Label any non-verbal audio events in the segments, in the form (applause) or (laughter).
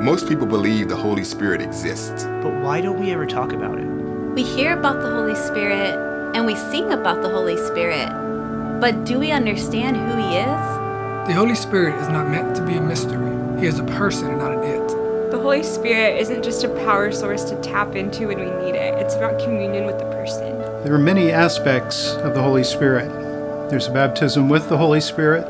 Most people believe the Holy Spirit exists. But why don't we ever talk about it? We hear about the Holy Spirit and we sing about the Holy Spirit. But do we understand who He is? The Holy Spirit is not meant to be a mystery. He is a person and not an it. The Holy Spirit isn't just a power source to tap into when we need it, it's about communion with the person. There are many aspects of the Holy Spirit. There's baptism with the Holy Spirit,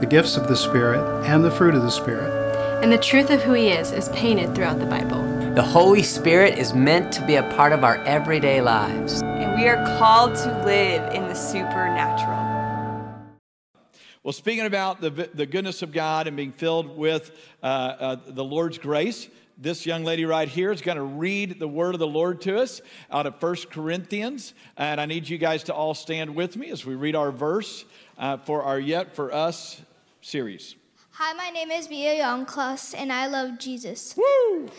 the gifts of the Spirit, and the fruit of the Spirit. And the truth of who He is is painted throughout the Bible. The Holy Spirit is meant to be a part of our everyday lives. And we are called to live in the supernatural. Well, speaking about the, the goodness of God and being filled with uh, uh, the Lord's grace, this young lady right here is going to read the word of the Lord to us out of First Corinthians. And I need you guys to all stand with me as we read our verse uh, for our Yet For Us series. Hi, my name is Mia Youngclass, and I love Jesus. Woo!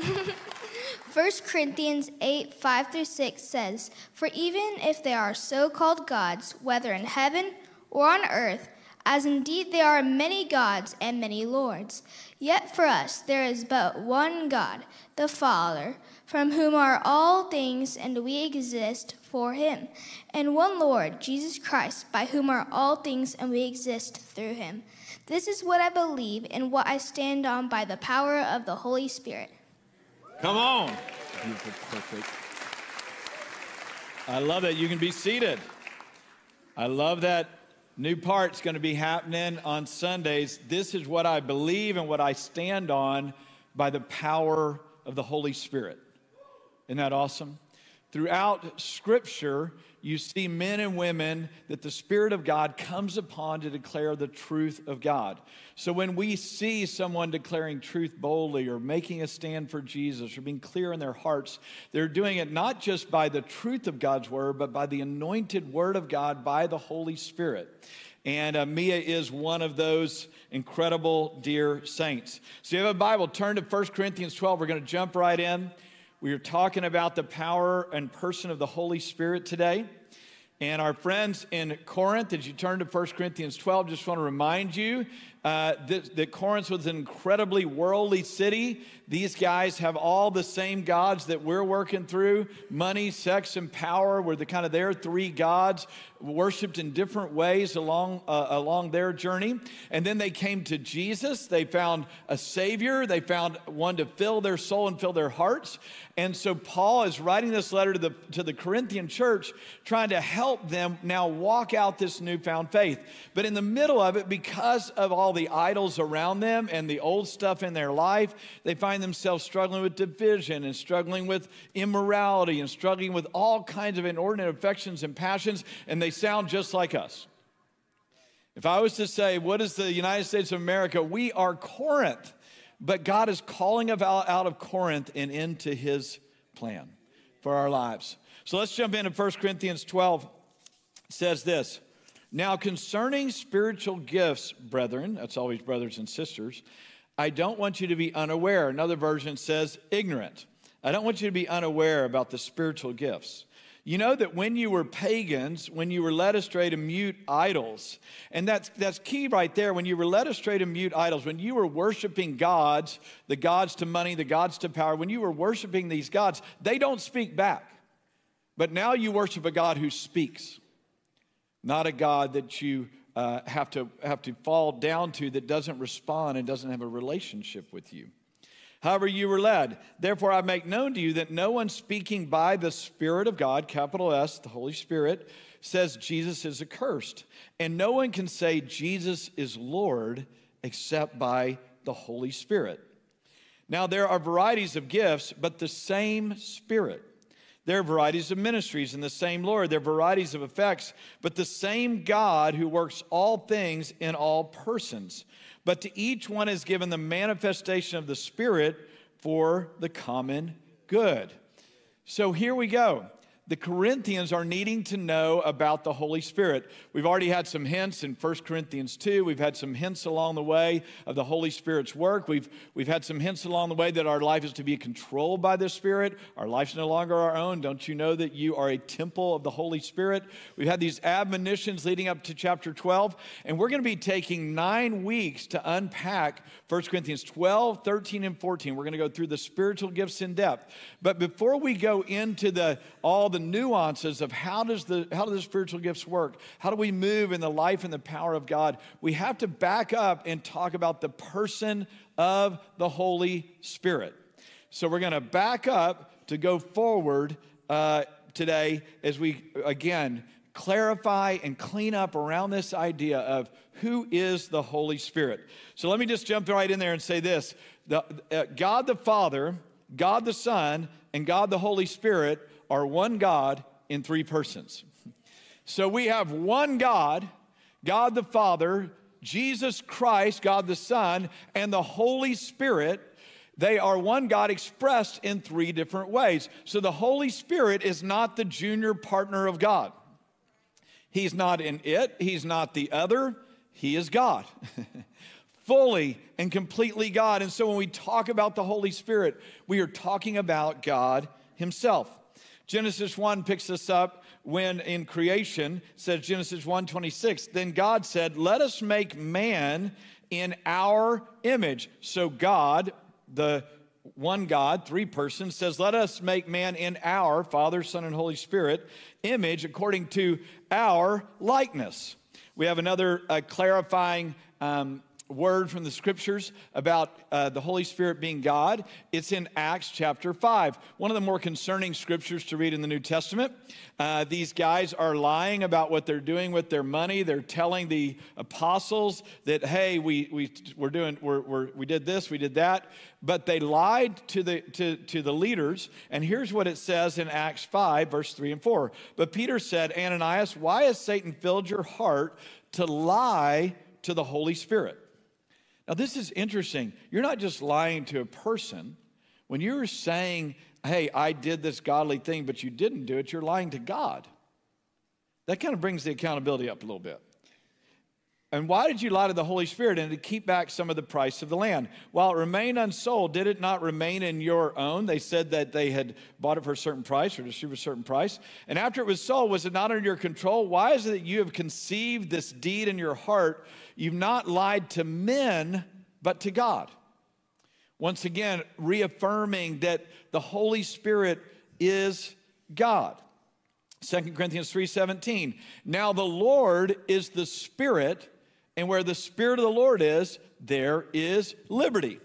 (laughs) 1 Corinthians 8 5 through 6 says, For even if there are so called gods, whether in heaven or on earth, as indeed there are many gods and many lords, yet for us there is but one God, the Father, from whom are all things, and we exist for him, and one Lord, Jesus Christ, by whom are all things, and we exist through him. This is what I believe and what I stand on by the power of the Holy Spirit. Come on. Beautiful, perfect. I love that. You can be seated. I love that new part's going to be happening on Sundays. This is what I believe and what I stand on by the power of the Holy Spirit. Isn't that awesome? Throughout Scripture, you see men and women that the Spirit of God comes upon to declare the truth of God. So when we see someone declaring truth boldly or making a stand for Jesus or being clear in their hearts, they're doing it not just by the truth of God's word, but by the anointed word of God by the Holy Spirit. And uh, Mia is one of those incredible, dear saints. So you have a Bible, turn to 1 Corinthians 12. We're going to jump right in. We are talking about the power and person of the Holy Spirit today. And our friends in Corinth, as you turn to 1 Corinthians 12, just want to remind you uh, that, that Corinth was an incredibly worldly city. These guys have all the same gods that we're working through money, sex, and power were the kind of their three gods, worshiped in different ways along, uh, along their journey. And then they came to Jesus. They found a Savior, they found one to fill their soul and fill their hearts. And so Paul is writing this letter to the, to the Corinthian church, trying to help them now walk out this newfound faith. But in the middle of it, because of all the idols around them and the old stuff in their life, they find themselves struggling with division and struggling with immorality and struggling with all kinds of inordinate affections and passions, and they sound just like us. If I was to say, what is the United States of America? We are Corinth. But God is calling us out, of Corinth and into his plan for our lives. So let's jump into 1 Corinthians 12. It says this Now concerning spiritual gifts, brethren, that's always brothers and sisters, I don't want you to be unaware. Another version says ignorant. I don't want you to be unaware about the spiritual gifts. You know that when you were pagans, when you were led astray to mute idols, and that's, that's key right there. When you were led astray to mute idols, when you were worshiping gods, the gods to money, the gods to power, when you were worshiping these gods, they don't speak back. But now you worship a God who speaks, not a God that you uh, have, to, have to fall down to that doesn't respond and doesn't have a relationship with you however you were led. Therefore, I make known to you that no one speaking by the Spirit of God, capital S, the Holy Spirit, says Jesus is accursed. And no one can say Jesus is Lord except by the Holy Spirit. Now, there are varieties of gifts, but the same Spirit. There are varieties of ministries and the same Lord. There are varieties of effects, but the same God who works all things in all persons but to each one is given the manifestation of the Spirit for the common good. So here we go. The Corinthians are needing to know about the Holy Spirit. We've already had some hints in 1 Corinthians 2. We've had some hints along the way of the Holy Spirit's work. We've, we've had some hints along the way that our life is to be controlled by the Spirit. Our life's no longer our own. Don't you know that you are a temple of the Holy Spirit? We've had these admonitions leading up to chapter 12, and we're going to be taking nine weeks to unpack 1 Corinthians 12, 13, and 14. We're going to go through the spiritual gifts in depth. But before we go into the all the nuances of how does the how do the spiritual gifts work? How do we move in the life and the power of God? We have to back up and talk about the person of the Holy Spirit. So we're going to back up to go forward uh, today as we again clarify and clean up around this idea of who is the Holy Spirit. So let me just jump right in there and say this: the, uh, God the Father, God the Son, and God the Holy Spirit are one God in three persons. So we have one God, God the Father, Jesus Christ, God the Son, and the Holy Spirit. They are one God expressed in three different ways. So the Holy Spirit is not the junior partner of God. He's not in it, He's not the other, He is God. (laughs) Fully and completely God. And so when we talk about the Holy Spirit, we are talking about God Himself. Genesis 1 picks this up when in creation says Genesis 1:26 then God said let us make man in our image. So God the one God three persons says let us make man in our father son and holy spirit image according to our likeness. We have another uh, clarifying um, word from the scriptures about uh, the Holy Spirit being God. It's in Acts chapter 5, one of the more concerning scriptures to read in the New Testament. Uh, these guys are lying about what they're doing with their money. They're telling the apostles that, hey, we, we, we're doing, we're, we're, we did this, we did that. But they lied to the, to, to the leaders. And here's what it says in Acts 5, verse 3 and 4. But Peter said, Ananias, why has Satan filled your heart to lie to the Holy Spirit? Now, this is interesting. You're not just lying to a person. When you're saying, hey, I did this godly thing, but you didn't do it, you're lying to God. That kind of brings the accountability up a little bit. And why did you lie to the Holy Spirit and to keep back some of the price of the land? While it remained unsold, did it not remain in your own? They said that they had bought it for a certain price or distributed a certain price. And after it was sold, was it not under your control? Why is it that you have conceived this deed in your heart? You've not lied to men, but to God. Once again, reaffirming that the Holy Spirit is God. 2 Corinthians 3:17. Now the Lord is the Spirit, and where the Spirit of the Lord is, there is liberty.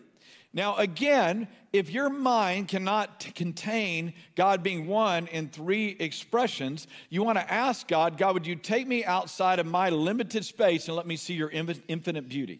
Now, again, if your mind cannot t- contain God being one in three expressions, you want to ask God, God, would you take me outside of my limited space and let me see your infinite beauty?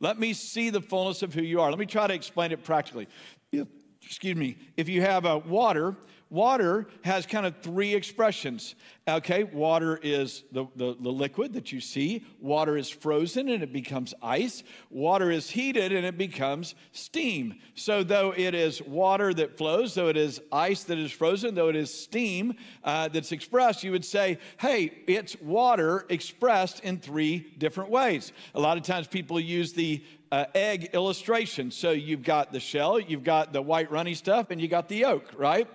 Let me see the fullness of who you are. Let me try to explain it practically. If, excuse me. If you have a water water has kind of three expressions. Okay, water is the, the, the, liquid that you see, water is frozen and it becomes ice, water is heated and it becomes steam. So, though it is water that flows, though it is ice that is frozen, though it is steam uh, that's expressed, you would say, hey, it's water expressed in three different ways. A lot of times people use the uh, egg illustration. So, you've got the shell, you've got the white runny stuff, and you got the yolk, right?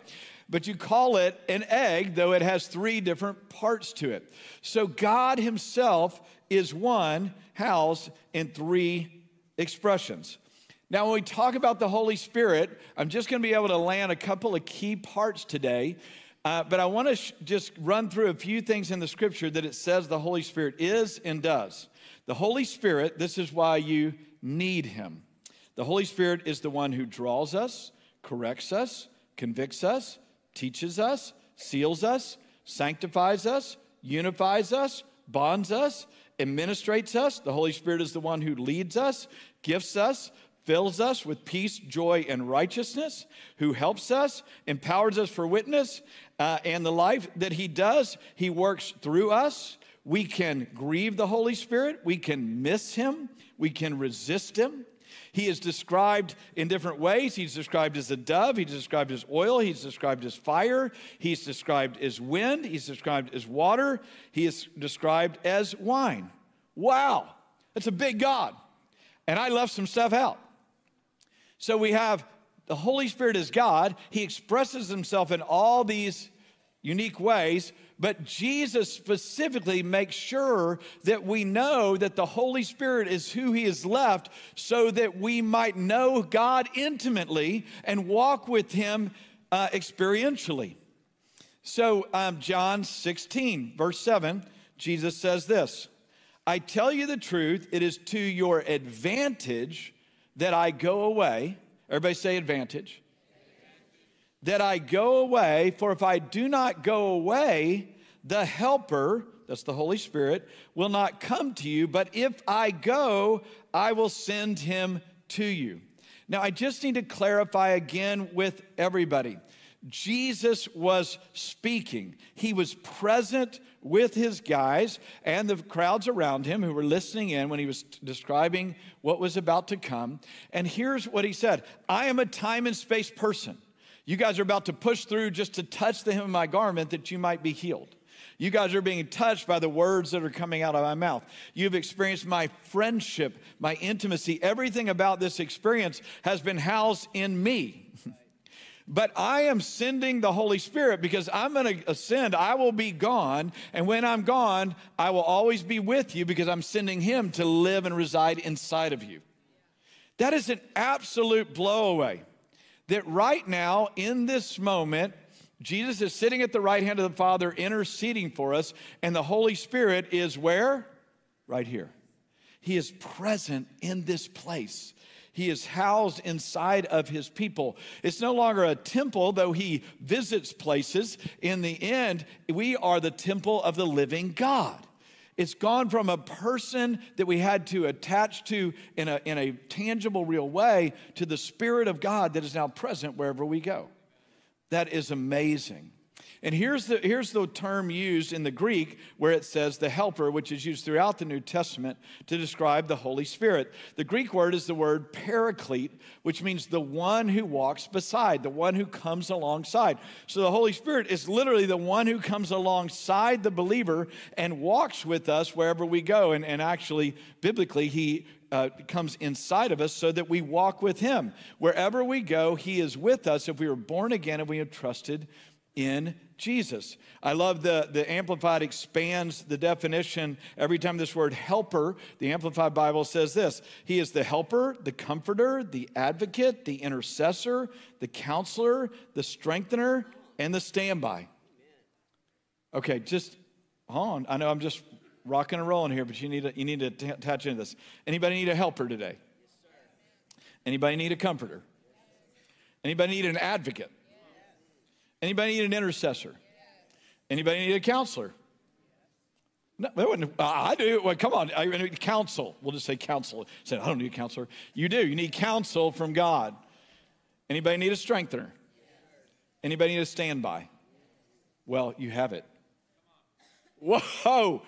But you call it an egg, though it has three different parts to it. So God Himself is one house in three expressions. Now, when we talk about the Holy Spirit, I'm just going to be able to land a couple of key parts today. Uh, but I want to sh- just run through a few things in the scripture that it says the Holy Spirit is and does. The Holy Spirit, this is why you need Him. The Holy Spirit is the one who draws us, corrects us, convicts us, teaches us, seals us, sanctifies us, unifies us, bonds us, administrates us. The Holy Spirit is the one who leads us, gifts us, fills us with peace, joy, and righteousness, who helps us, empowers us for witness, uh, and the life that He does, He works through us. We can grieve the Holy Spirit, we can miss Him, we can resist Him. He is described in different ways. He's described as a dove, he's described as oil, he's described as fire, he's described as wind, he's described as water, he is described as wine. Wow, that's a big God. And I left some stuff out. So we have the Holy Spirit as God, He expresses Himself in all these unique ways, but Jesus specifically makes sure that we know that the Holy Spirit is who He has left so that we might know God intimately and walk with Him uh, experientially. So, um, John 16, verse 7, Jesus says this I tell you the truth, it is to your advantage that I go away. Everybody say advantage. That I go away, for if I do not go away, the Helper, that's the Holy Spirit, will not come to you, but if I go, I will send him to you. Now, I just need to clarify again with everybody. Jesus was speaking. He was present with his guys and the crowds around him who were listening in when he was describing what was about to come. And here's what he said I am a time and space person. You guys are about to push through just to touch the hem of my garment that you might be healed. You guys are being touched by the words that are coming out of my mouth. You've experienced my friendship, my intimacy. Everything about this experience has been housed in me. (laughs) But I am sending the Holy Spirit because I'm going to ascend. I will be gone. And when I'm gone, I will always be with you because I'm sending Him to live and reside inside of you. That is an absolute blowaway. That right now, in this moment, Jesus is sitting at the right hand of the Father, interceding for us, and the Holy Spirit is where? Right here. He is present in this place. He is housed inside of his people. It's no longer a temple, though he visits places. In the end, we are the temple of the living God. It's gone from a person that we had to attach to in a, in a tangible, real way to the Spirit of God that is now present wherever we go. That is amazing. And here's the, here's the term used in the Greek where it says the helper, which is used throughout the New Testament to describe the Holy Spirit. The Greek word is the word paraclete, which means the one who walks beside, the one who comes alongside. So the Holy Spirit is literally the one who comes alongside the believer and walks with us wherever we go. And, and actually, biblically, he uh, comes inside of us so that we walk with him. Wherever we go, he is with us if we are born again and we have trusted in Jesus. I love the, the Amplified expands the definition every time this word helper, the Amplified Bible says this He is the helper, the comforter, the advocate, the intercessor, the counselor, the strengthener, and the standby. Okay, just hold on. I know I'm just rocking and rolling here, but you need to, you need to t- attach into this. Anybody need a helper today? Anybody need a comforter? Anybody need an advocate? Anybody need an intercessor? Anybody need a counselor? No, that wouldn't, I do. Well, come on. I need counsel. We'll just say counsel. Say, I don't need a counselor. You do. You need counsel from God. Anybody need a strengthener? Anybody need a standby? Well, you have it. Whoa.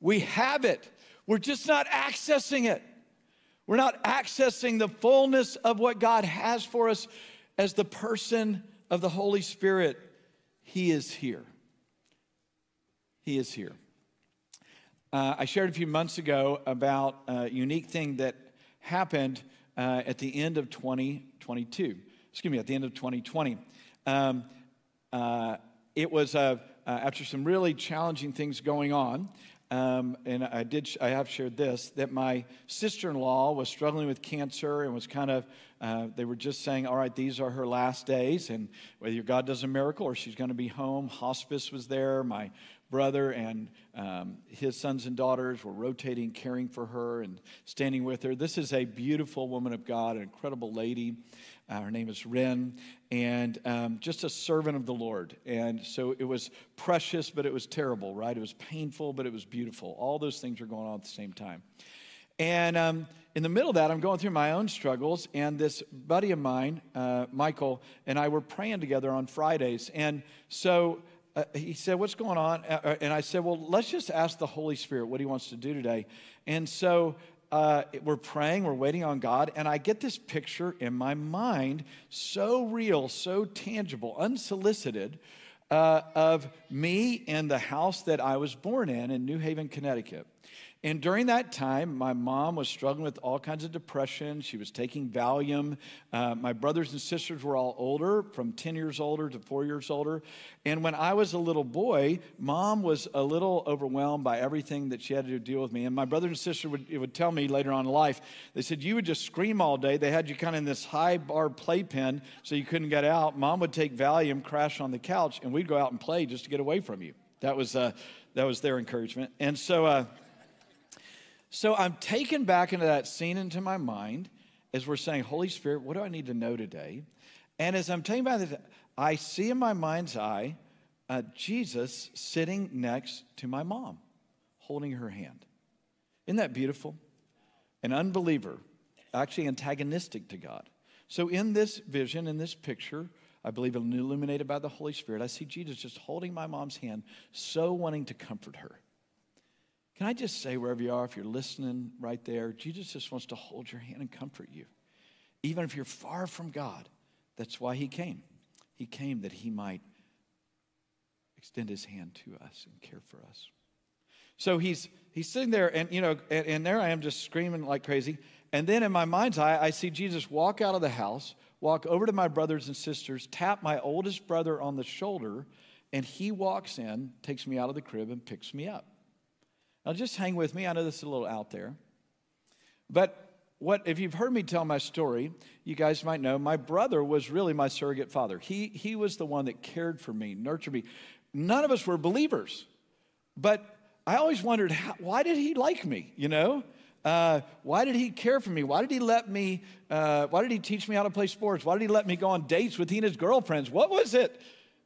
We have it. We're just not accessing it. We're not accessing the fullness of what God has for us as the person of the Holy Spirit, He is here. He is here. Uh, I shared a few months ago about a unique thing that happened uh, at the end of 2022. Excuse me, at the end of 2020. Um, uh, it was uh, uh, after some really challenging things going on. Um, and I did, I have shared this that my sister in law was struggling with cancer and was kind of, uh, they were just saying, all right, these are her last days, and whether God does a miracle or she's going to be home. Hospice was there. My brother and um, his sons and daughters were rotating, caring for her and standing with her. This is a beautiful woman of God, an incredible lady. Uh, her name is Ren, and um, just a servant of the Lord. And so it was precious, but it was terrible, right? It was painful, but it was beautiful. All those things were going on at the same time. And um, in the middle of that, I'm going through my own struggles, and this buddy of mine, uh, Michael, and I were praying together on Fridays. And so uh, he said, What's going on? Uh, uh, and I said, Well, let's just ask the Holy Spirit what he wants to do today. And so uh, we're praying, we're waiting on God, and I get this picture in my mind, so real, so tangible, unsolicited, uh, of me in the house that I was born in in New Haven, Connecticut. And during that time, my mom was struggling with all kinds of depression. She was taking Valium. Uh, my brothers and sisters were all older, from 10 years older to four years older. And when I was a little boy, mom was a little overwhelmed by everything that she had to deal with me. And my brothers and sisters would, would tell me later on in life, they said, You would just scream all day. They had you kind of in this high bar playpen so you couldn't get out. Mom would take Valium, crash on the couch, and we'd go out and play just to get away from you. That was, uh, that was their encouragement. And so, uh, so I'm taken back into that scene into my mind as we're saying, Holy Spirit, what do I need to know today? And as I'm taking back, I see in my mind's eye uh, Jesus sitting next to my mom, holding her hand. Isn't that beautiful? An unbeliever, actually antagonistic to God. So in this vision, in this picture, I believe illuminated by the Holy Spirit, I see Jesus just holding my mom's hand, so wanting to comfort her. Can I just say, wherever you are, if you're listening right there, Jesus just wants to hold your hand and comfort you. Even if you're far from God, that's why He came. He came that He might extend His hand to us and care for us. So he's, he's sitting there, and, you know, and, and there I am just screaming like crazy. And then in my mind's eye, I see Jesus walk out of the house, walk over to my brothers and sisters, tap my oldest brother on the shoulder, and he walks in, takes me out of the crib, and picks me up. Now, just hang with me. I know this is a little out there. But what, if you've heard me tell my story, you guys might know my brother was really my surrogate father. He, he was the one that cared for me, nurtured me. None of us were believers, but I always wondered how, why did he like me, you know? Uh, why did he care for me? Why did he let me, uh, why did he teach me how to play sports? Why did he let me go on dates with he and his girlfriends? What was it?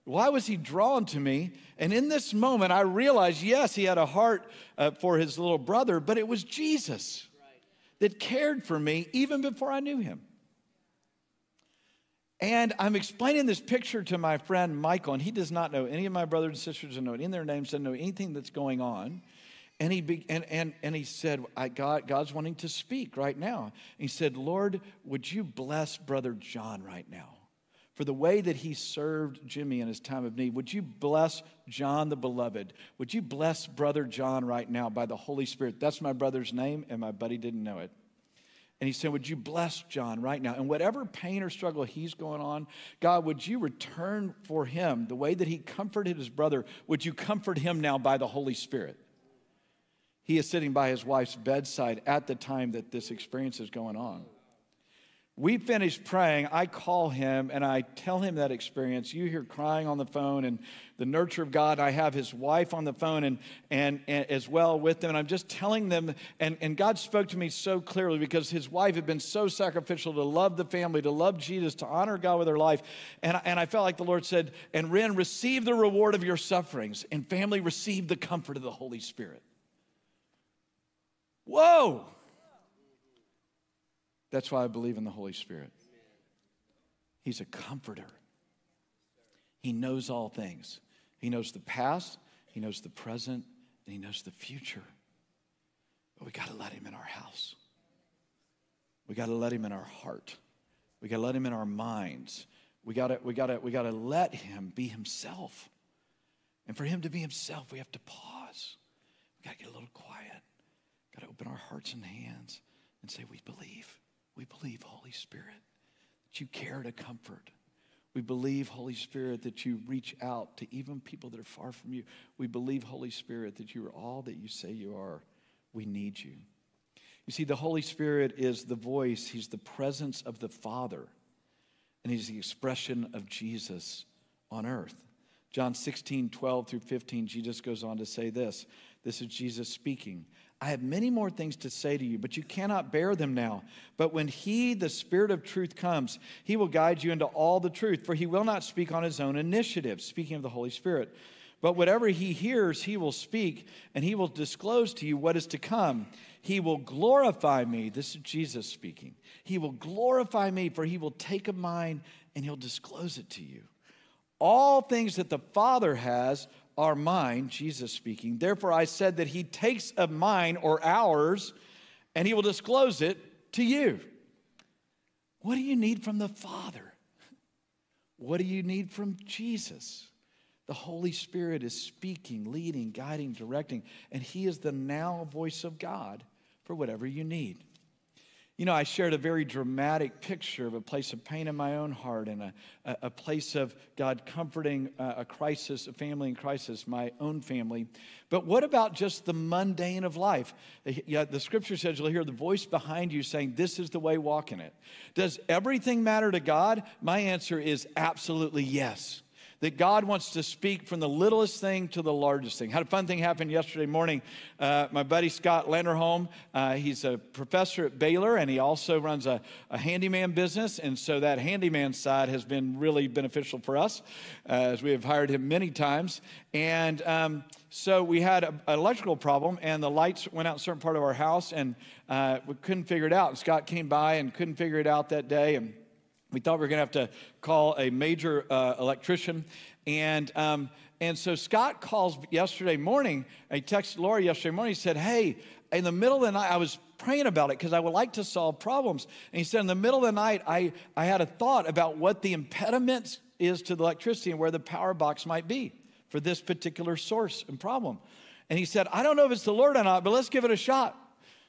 Why was he drawn to me? And in this moment, I realized yes, he had a heart uh, for his little brother, but it was Jesus that cared for me even before I knew him. And I'm explaining this picture to my friend Michael, and he does not know any of my brothers and sisters, doesn't know any of their names, doesn't know anything that's going on. And he, be, and, and, and he said, God, God's wanting to speak right now. And he said, Lord, would you bless Brother John right now? For the way that he served Jimmy in his time of need. Would you bless John the beloved? Would you bless brother John right now by the Holy Spirit? That's my brother's name, and my buddy didn't know it. And he said, Would you bless John right now? And whatever pain or struggle he's going on, God, would you return for him the way that he comforted his brother? Would you comfort him now by the Holy Spirit? He is sitting by his wife's bedside at the time that this experience is going on. We finish praying. I call him and I tell him that experience. You hear crying on the phone and the nurture of God. I have his wife on the phone and, and, and as well with them. And I'm just telling them, and, and God spoke to me so clearly because his wife had been so sacrificial to love the family, to love Jesus, to honor God with her life. And, and I felt like the Lord said, and Ren, receive the reward of your sufferings, and family, receive the comfort of the Holy Spirit. Whoa! That's why I believe in the Holy Spirit. He's a comforter. He knows all things. He knows the past, He knows the present, and He knows the future. But we got to let Him in our house. We got to let Him in our heart. We got to let Him in our minds. We got to we got to we got to let Him be Himself. And for Him to be Himself, we have to pause. We got to get a little quiet. Got to open our hearts and hands and say, We believe. We believe, Holy Spirit, that you care to comfort. We believe, Holy Spirit, that you reach out to even people that are far from you. We believe, Holy Spirit, that you are all that you say you are. We need you. You see, the Holy Spirit is the voice, He's the presence of the Father, and He's the expression of Jesus on earth. John 16, 12 through 15, Jesus goes on to say this. This is Jesus speaking. I have many more things to say to you, but you cannot bear them now. But when He, the Spirit of truth, comes, He will guide you into all the truth, for He will not speak on His own initiative, speaking of the Holy Spirit. But whatever He hears, He will speak, and He will disclose to you what is to come. He will glorify me. This is Jesus speaking. He will glorify me, for He will take of mine and He'll disclose it to you. All things that the Father has are mine, Jesus speaking. Therefore, I said that he takes of mine or ours and he will disclose it to you. What do you need from the Father? What do you need from Jesus? The Holy Spirit is speaking, leading, guiding, directing, and He is the now voice of God for whatever you need. You know, I shared a very dramatic picture of a place of pain in my own heart and a, a, a place of God comforting a, a crisis, a family in crisis, my own family. But what about just the mundane of life? Yeah, the scripture says you'll hear the voice behind you saying, This is the way, walk in it. Does everything matter to God? My answer is absolutely yes that God wants to speak from the littlest thing to the largest thing. Had a fun thing happen yesterday morning. Uh, my buddy Scott Landerholm, uh, he's a professor at Baylor and he also runs a, a, handyman business. And so that handyman side has been really beneficial for us uh, as we have hired him many times. And um, so we had an electrical problem and the lights went out in a certain part of our house and uh, we couldn't figure it out. And Scott came by and couldn't figure it out that day. And we thought we were going to have to call a major uh, electrician. And, um, and so Scott calls yesterday morning. He texted Laura yesterday morning. He said, Hey, in the middle of the night, I was praying about it because I would like to solve problems. And he said, In the middle of the night, I, I had a thought about what the impediment is to the electricity and where the power box might be for this particular source and problem. And he said, I don't know if it's the Lord or not, but let's give it a shot.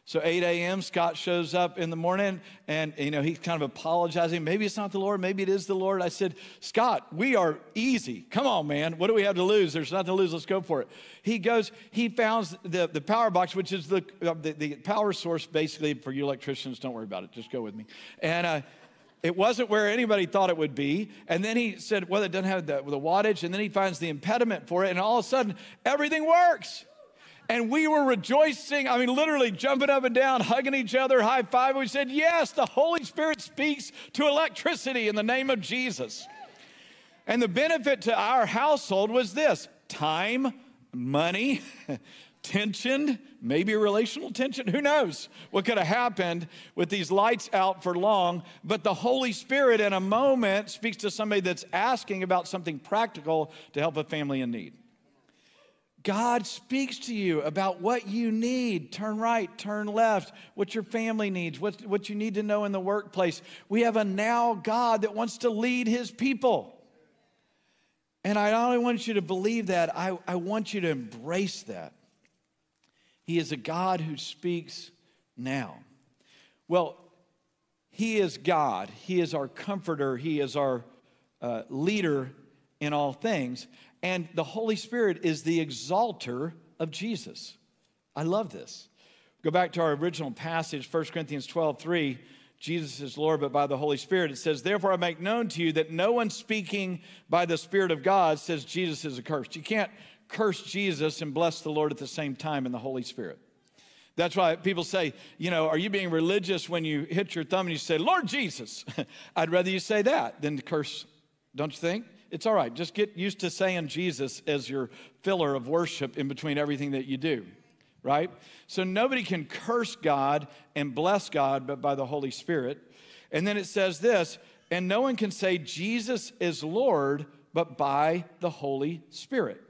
So 8 a.m., Scott shows up in the morning and, you know, he's kind of apologizing. Maybe it's not the Lord. Maybe it is the Lord. I said, Scott, we are easy. Come on, man. What do we have to lose? There's nothing to lose. Let's go for it. He goes, he found the, the power box, which is the, uh, the, the, power source basically for you electricians. Don't worry about it. Just go with me. And, uh, it wasn't where anybody thought it would be. And then he said, well, it doesn't have the, the wattage. And then he finds the impediment for it. And all of a sudden, everything works and we were rejoicing. I mean, literally jumping up and down, hugging each other, high five. We said, Yes, the Holy Spirit speaks to electricity in the name of Jesus. And the benefit to our household was this time, money, (laughs) tension, maybe relational tension. Who knows what could have happened with these lights out for long? But the Holy Spirit, in a moment, speaks to somebody that's asking about something practical to help a family in need. God speaks to you about what you need. Turn right, turn left, what your family needs, what, what you need to know in the workplace. We have a now God that wants to lead his people. And I not only want you to believe that, I, I want you to embrace that. He is a God who speaks now. Well, He is God, He is our comforter, He is our uh, leader in all things. And the Holy Spirit is the exalter of Jesus. I love this. Go back to our original passage, 1 Corinthians 12 3. Jesus is Lord, but by the Holy Spirit. It says, Therefore, I make known to you that no one speaking by the Spirit of God says Jesus is accursed. You can't curse Jesus and bless the Lord at the same time in the Holy Spirit. That's why people say, you know, are you being religious when you hit your thumb and you say, Lord Jesus? (laughs) I'd rather you say that than curse, don't you think? It's all right. Just get used to saying Jesus as your filler of worship in between everything that you do, right? So nobody can curse God and bless God but by the Holy Spirit. And then it says this, and no one can say Jesus is Lord but by the Holy Spirit.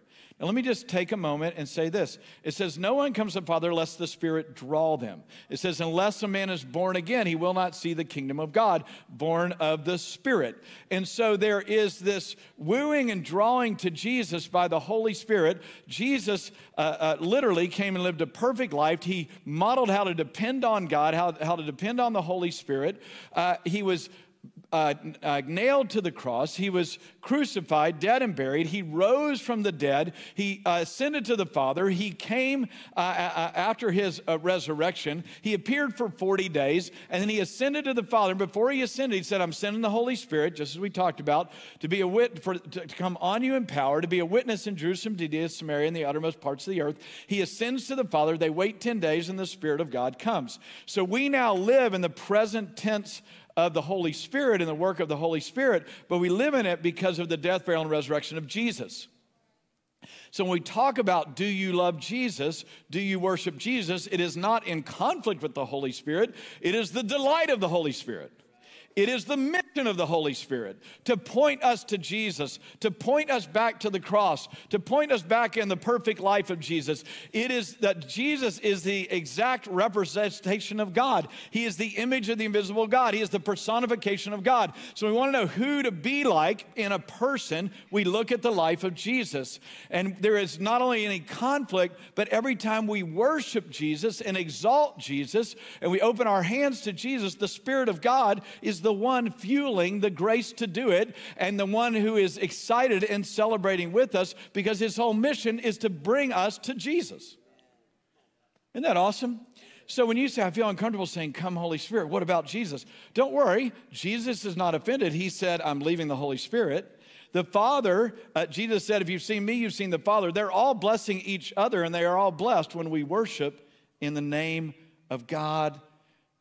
Now, let me just take a moment and say this. It says, No one comes to the Father lest the Spirit draw them. It says, Unless a man is born again, he will not see the kingdom of God, born of the Spirit. And so there is this wooing and drawing to Jesus by the Holy Spirit. Jesus uh, uh, literally came and lived a perfect life. He modeled how to depend on God, how, how to depend on the Holy Spirit. Uh, he was uh, uh, nailed to the cross. He was crucified, dead, and buried. He rose from the dead. He uh, ascended to the Father. He came uh, after his uh, resurrection. He appeared for 40 days, and then he ascended to the Father. Before he ascended, he said, I'm sending the Holy Spirit, just as we talked about, to be a wit- for, to, to come on you in power, to be a witness in Jerusalem, Judea, Samaria, and the uttermost parts of the earth. He ascends to the Father. They wait 10 days, and the Spirit of God comes. So we now live in the present tense of the Holy Spirit and the work of the Holy Spirit, but we live in it because of the death, burial, and resurrection of Jesus. So when we talk about do you love Jesus, do you worship Jesus, it is not in conflict with the Holy Spirit, it is the delight of the Holy Spirit. It is the mission of the Holy Spirit to point us to Jesus, to point us back to the cross, to point us back in the perfect life of Jesus. It is that Jesus is the exact representation of God. He is the image of the invisible God. He is the personification of God. So we want to know who to be like in a person. We look at the life of Jesus. And there is not only any conflict, but every time we worship Jesus and exalt Jesus and we open our hands to Jesus, the Spirit of God is the one fueling the grace to do it and the one who is excited and celebrating with us because his whole mission is to bring us to Jesus. Isn't that awesome? So when you say, I feel uncomfortable saying, Come, Holy Spirit, what about Jesus? Don't worry, Jesus is not offended. He said, I'm leaving the Holy Spirit. The Father, uh, Jesus said, If you've seen me, you've seen the Father. They're all blessing each other, and they are all blessed when we worship in the name of God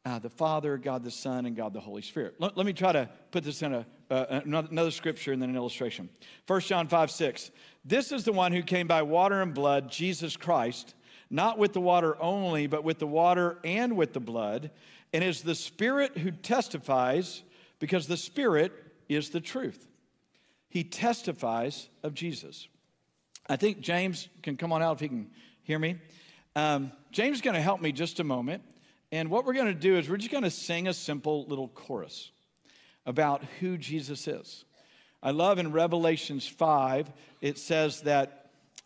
uh, the Father, God the Son, and God the Holy Spirit. Let, let me try to put this in a, uh, another scripture and then an illustration. 1 John 5 6. This is the one who came by water and blood, Jesus Christ, not with the water only, but with the water and with the blood, and is the Spirit who testifies, because the Spirit is the truth. He testifies of Jesus. I think James can come on out if he can hear me. Um, James is going to help me just a moment. And what we're going to do is we're just going to sing a simple little chorus about who Jesus is. I love in Revelations 5, it says that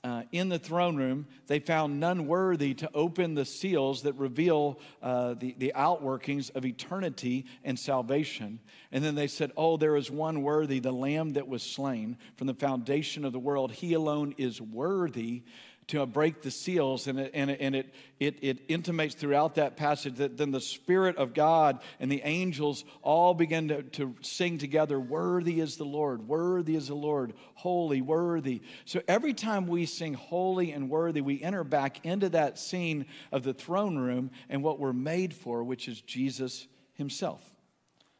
uh, in the throne room, they found none worthy to open the seals that reveal uh, the, the outworkings of eternity and salvation. And then they said, Oh, there is one worthy, the Lamb that was slain from the foundation of the world. He alone is worthy to break the seals. And, it, and, it, and it, it, it intimates throughout that passage that then the Spirit of God and the angels all begin to, to sing together Worthy is the Lord, worthy is the Lord, holy, worthy. So every time we sing holy and worthy, we enter back into that scene of the throne room and what we're made for, which is Jesus Himself.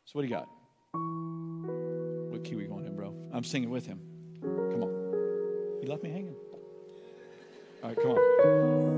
So, what do you got? What key are we going in, bro? I'm singing with him. Come on. You left me hanging. All right, come on.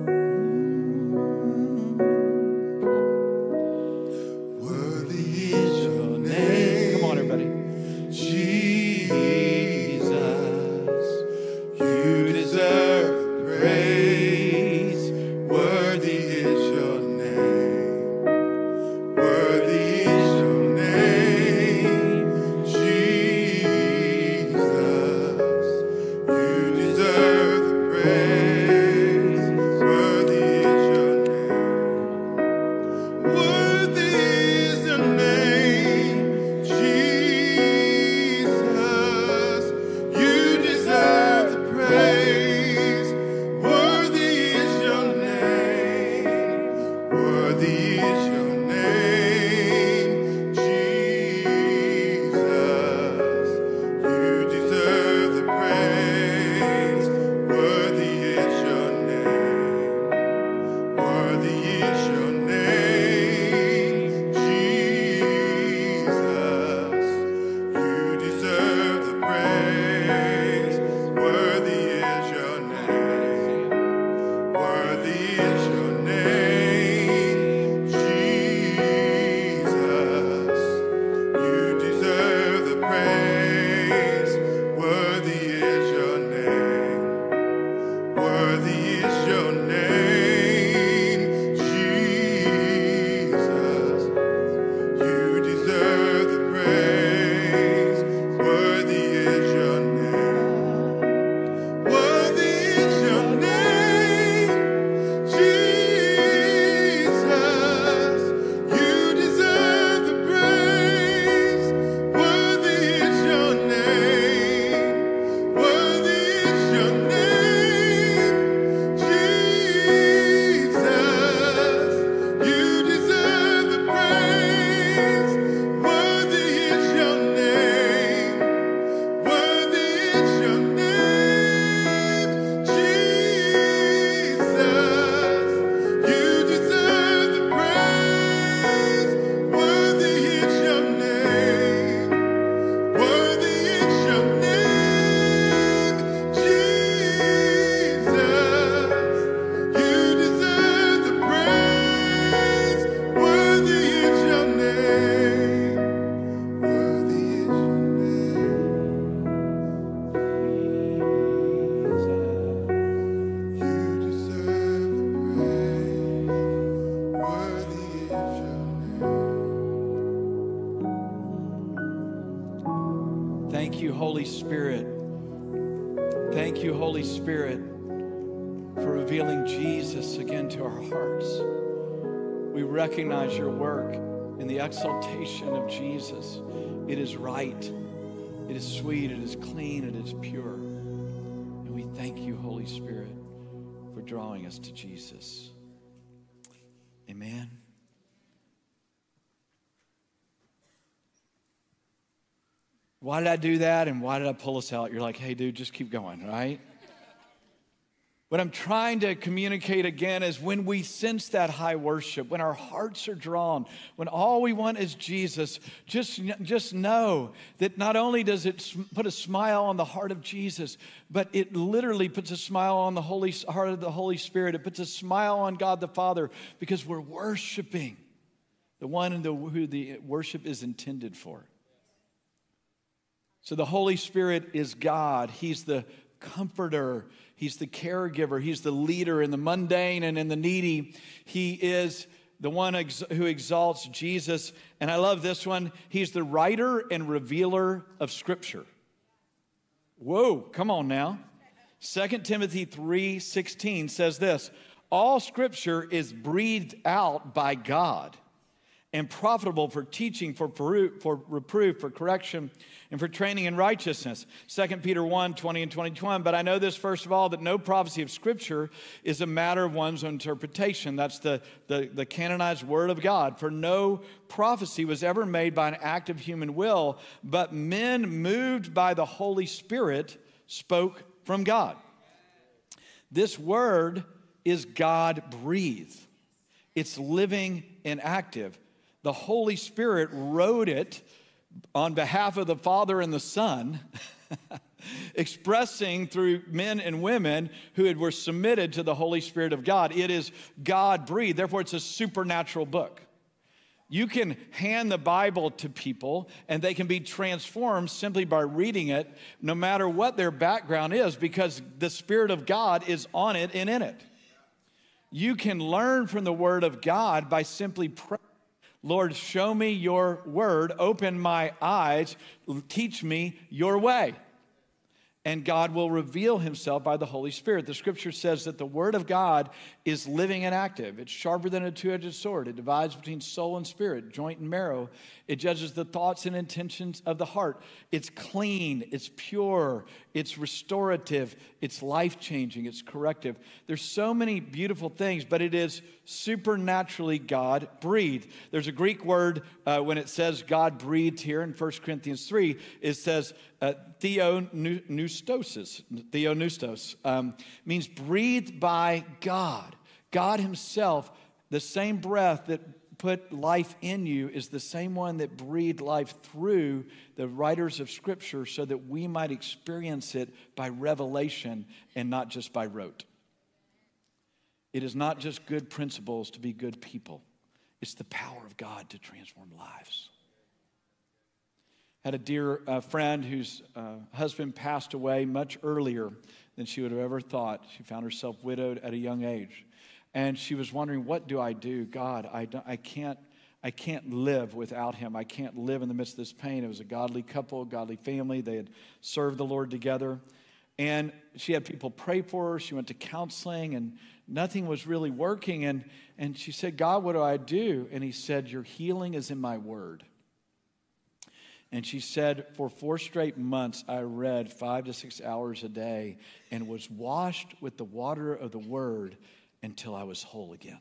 Recognize your work in the exaltation of Jesus. It is right, it is sweet, it is clean, it is pure. And we thank you, Holy Spirit, for drawing us to Jesus. Amen. Why did I do that and why did I pull us out? You're like, hey, dude, just keep going, right? What I'm trying to communicate again is when we sense that high worship, when our hearts are drawn, when all we want is Jesus, just, just know that not only does it put a smile on the heart of Jesus, but it literally puts a smile on the Holy heart of the Holy Spirit. It puts a smile on God the Father because we're worshiping the one in the, who the worship is intended for. So the Holy Spirit is God. He's the comforter. He's the caregiver. He's the leader in the mundane and in the needy. He is the one ex- who exalts Jesus. And I love this one. He's the writer and revealer of Scripture. Whoa, come on now. 2 Timothy 3:16 says this, all scripture is breathed out by God and profitable for teaching, for, for reproof, for correction, and for training in righteousness. 2 Peter 1 20 and 21. But I know this, first of all, that no prophecy of Scripture is a matter of one's interpretation. That's the, the, the canonized Word of God. For no prophecy was ever made by an act of human will, but men moved by the Holy Spirit spoke from God. This Word is God breathed, it's living and active the Holy Spirit wrote it on behalf of the Father and the Son, (laughs) expressing through men and women who had, were submitted to the Holy Spirit of God. It is God breathed, therefore, it's a supernatural book. You can hand the Bible to people and they can be transformed simply by reading it, no matter what their background is, because the Spirit of God is on it and in it. You can learn from the Word of God by simply praying Lord, show me your word, open my eyes, teach me your way and God will reveal himself by the Holy Spirit. The scripture says that the word of God is living and active. It's sharper than a two edged sword. It divides between soul and spirit, joint and marrow. It judges the thoughts and intentions of the heart. It's clean, it's pure, it's restorative, it's life changing, it's corrective. There's so many beautiful things, but it is supernaturally God breathed. There's a Greek word uh, when it says God breathed here in 1 Corinthians 3, it says uh, theopneustos, theopneustos um, means breathed by God. God Himself, the same breath that put life in you is the same one that breathed life through the writers of Scripture so that we might experience it by revelation and not just by rote. It is not just good principles to be good people, it's the power of God to transform lives had a dear uh, friend whose uh, husband passed away much earlier than she would have ever thought. She found herself widowed at a young age. And she was wondering, what do I do? God, I, I, can't, I can't live without him. I can't live in the midst of this pain. It was a godly couple, godly family. They had served the Lord together. And she had people pray for her. She went to counseling, and nothing was really working. And, and she said, God, what do I do? And he said, Your healing is in my word. And she said, For four straight months, I read five to six hours a day and was washed with the water of the word until I was whole again.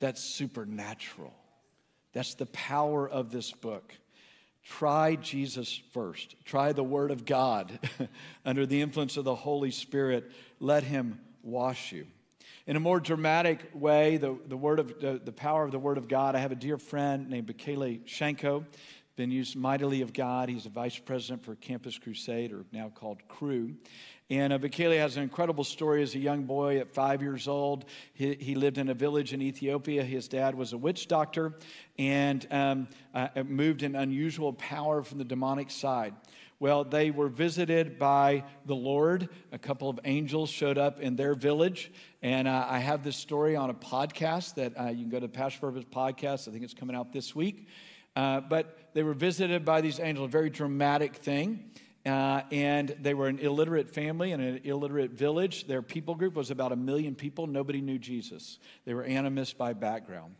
That's supernatural. That's the power of this book. Try Jesus first. Try the Word of God (laughs) under the influence of the Holy Spirit. Let Him wash you. In a more dramatic way, the, the, word of, the, the power of the Word of God, I have a dear friend named Bekele Shanko been used mightily of God. He's a vice president for Campus Crusade, or now called Cru. And uh, has an incredible story as a young boy at five years old. He, he lived in a village in Ethiopia. His dad was a witch doctor and um, uh, moved in unusual power from the demonic side. Well, they were visited by the Lord. A couple of angels showed up in their village. And uh, I have this story on a podcast that uh, you can go to Pastor Purpose Podcast. I think it's coming out this week. Uh, but they were visited by these angels, a very dramatic thing. Uh, and they were an illiterate family in an illiterate village. Their people group was about a million people. Nobody knew Jesus. They were animists by background.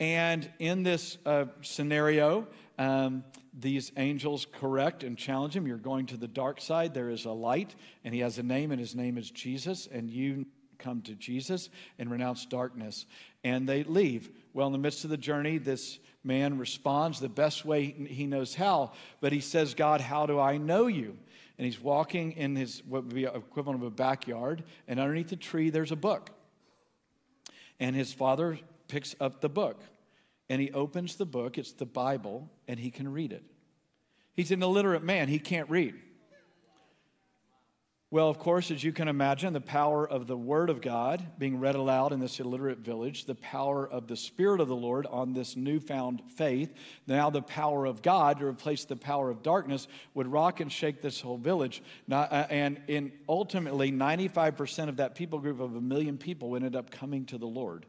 And in this uh, scenario, um, these angels correct and challenge him. You're going to the dark side. There is a light, and he has a name, and his name is Jesus. And you come to Jesus and renounce darkness. And they leave. Well, in the midst of the journey, this man responds the best way he knows how, but he says, God, how do I know you? And he's walking in his, what would be equivalent of a backyard, and underneath the tree, there's a book. And his father picks up the book, and he opens the book, it's the Bible, and he can read it. He's an illiterate man, he can't read. Well, of course, as you can imagine, the power of the Word of God being read aloud in this illiterate village, the power of the Spirit of the Lord on this newfound faith, now the power of God to replace the power of darkness would rock and shake this whole village. Uh, and in ultimately, 95% of that people group of a million people ended up coming to the Lord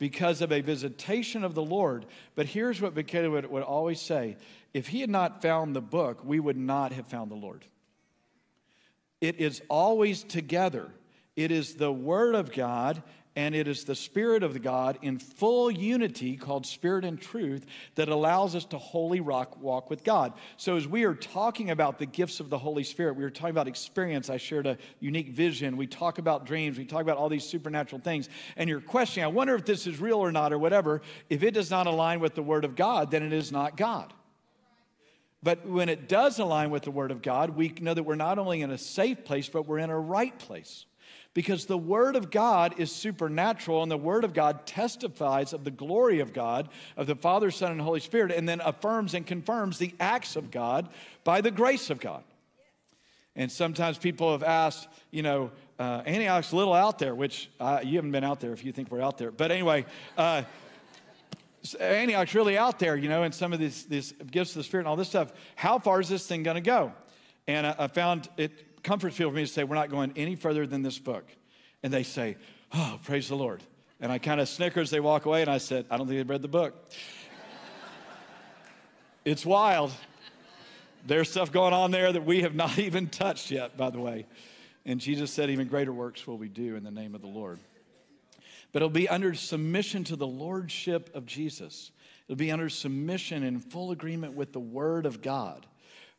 because of a visitation of the Lord. But here's what would, would always say if he had not found the book, we would not have found the Lord. It is always together. It is the Word of God and it is the Spirit of God in full unity called Spirit and Truth that allows us to wholly rock, walk with God. So, as we are talking about the gifts of the Holy Spirit, we are talking about experience. I shared a unique vision. We talk about dreams. We talk about all these supernatural things. And you're questioning, I wonder if this is real or not, or whatever. If it does not align with the Word of God, then it is not God. But when it does align with the Word of God, we know that we're not only in a safe place, but we're in a right place. Because the Word of God is supernatural, and the Word of God testifies of the glory of God, of the Father, Son, and Holy Spirit, and then affirms and confirms the acts of God by the grace of God. And sometimes people have asked, you know, uh, Antioch's a little out there, which uh, you haven't been out there if you think we're out there. But anyway, uh, Antioch's really out there, you know, and some of these, these gifts of the Spirit and all this stuff. How far is this thing going to go? And I, I found it comforts people for me to say, we're not going any further than this book. And they say, oh, praise the Lord. And I kind of snicker as they walk away, and I said, I don't think they've read the book. (laughs) it's wild. There's stuff going on there that we have not (laughs) even touched yet, by the way. And Jesus said, even greater works will we do in the name of the Lord but it'll be under submission to the lordship of Jesus. It'll be under submission in full agreement with the Word of God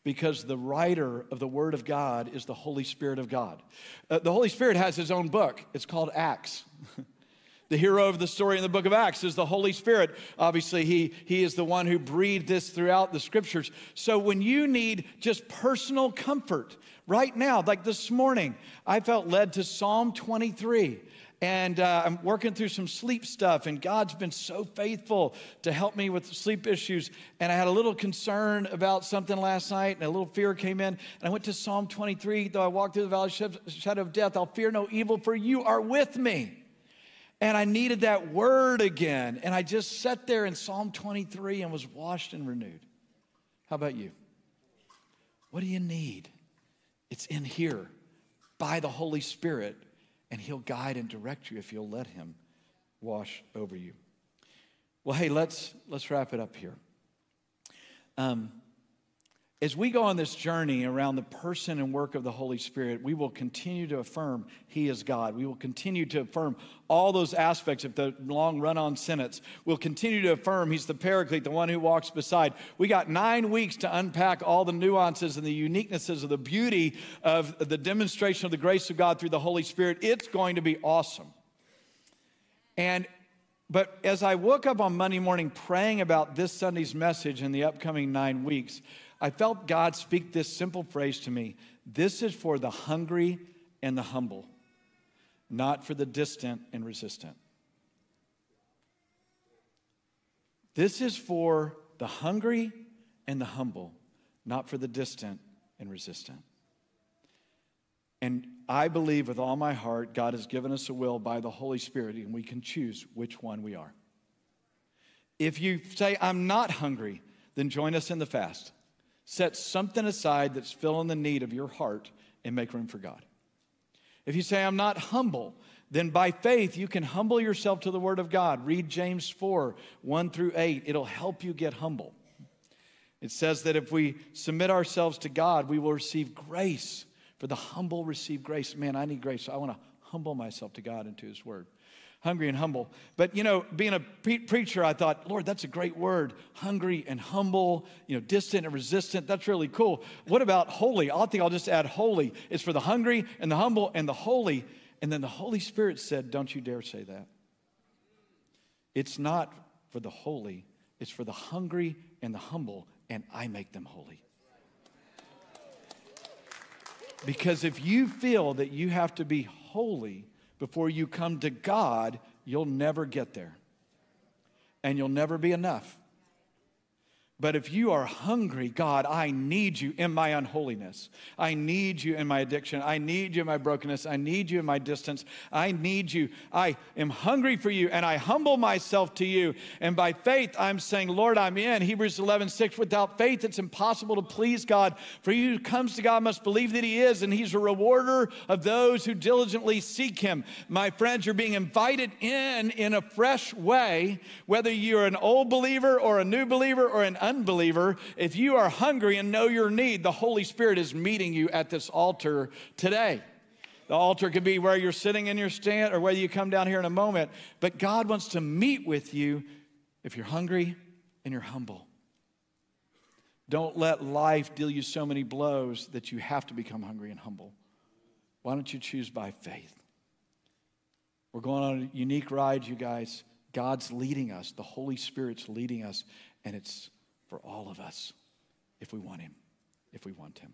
because the writer of the Word of God is the Holy Spirit of God. Uh, the Holy Spirit has his own book, it's called Acts. (laughs) the hero of the story in the book of Acts is the Holy Spirit. Obviously, he, he is the one who breathed this throughout the scriptures. So, when you need just personal comfort, right now, like this morning, I felt led to Psalm 23 and uh, I'm working through some sleep stuff, and God's been so faithful to help me with sleep issues. And I had a little concern about something last night, and a little fear came in. And I went to Psalm 23 though I walk through the valley of shadow of death, I'll fear no evil, for you are with me. And I needed that word again. And I just sat there in Psalm 23 and was washed and renewed. How about you? What do you need? It's in here by the Holy Spirit and He'll guide and direct you if you'll let Him wash over you. Well, hey, let's let's wrap it up here. Um, as we go on this journey around the person and work of the Holy Spirit, we will continue to affirm He is God. We will continue to affirm all those aspects of the long run on sentence. We'll continue to affirm He's the paraclete, the one who walks beside. We got nine weeks to unpack all the nuances and the uniquenesses of the beauty of the demonstration of the grace of God through the Holy Spirit. It's going to be awesome. And but as I woke up on Monday morning praying about this Sunday's message and the upcoming nine weeks, I felt God speak this simple phrase to me this is for the hungry and the humble, not for the distant and resistant. This is for the hungry and the humble, not for the distant and resistant. And I believe with all my heart, God has given us a will by the Holy Spirit, and we can choose which one we are. If you say, I'm not hungry, then join us in the fast. Set something aside that's filling the need of your heart and make room for God. If you say, I'm not humble, then by faith you can humble yourself to the Word of God. Read James 4 1 through 8. It'll help you get humble. It says that if we submit ourselves to God, we will receive grace. For the humble receive grace. Man, I need grace. So I want to humble myself to God and to His Word. Hungry and humble. But, you know, being a pre- preacher, I thought, Lord, that's a great word. Hungry and humble, you know, distant and resistant. That's really cool. What about holy? I think I'll just add holy. It's for the hungry and the humble and the holy. And then the Holy Spirit said, Don't you dare say that. It's not for the holy, it's for the hungry and the humble, and I make them holy. Because if you feel that you have to be holy before you come to God, you'll never get there. And you'll never be enough. But if you are hungry, God, I need you in my unholiness. I need you in my addiction. I need you in my brokenness. I need you in my distance. I need you. I am hungry for you and I humble myself to you. And by faith, I'm saying, Lord, I'm in. Hebrews 11, 6. Without faith, it's impossible to please God. For he who comes to God must believe that He is, and He's a rewarder of those who diligently seek Him. My friends, you're being invited in in a fresh way, whether you're an old believer or a new believer or an unbeliever, if you are hungry and know your need, the Holy Spirit is meeting you at this altar today. The altar could be where you're sitting in your stand or whether you come down here in a moment. But God wants to meet with you if you're hungry and you're humble. Don't let life deal you so many blows that you have to become hungry and humble. Why don't you choose by faith? We're going on a unique ride, you guys. God's leading us, the Holy Spirit's leading us, and it's for all of us if we want Him, if we want Him.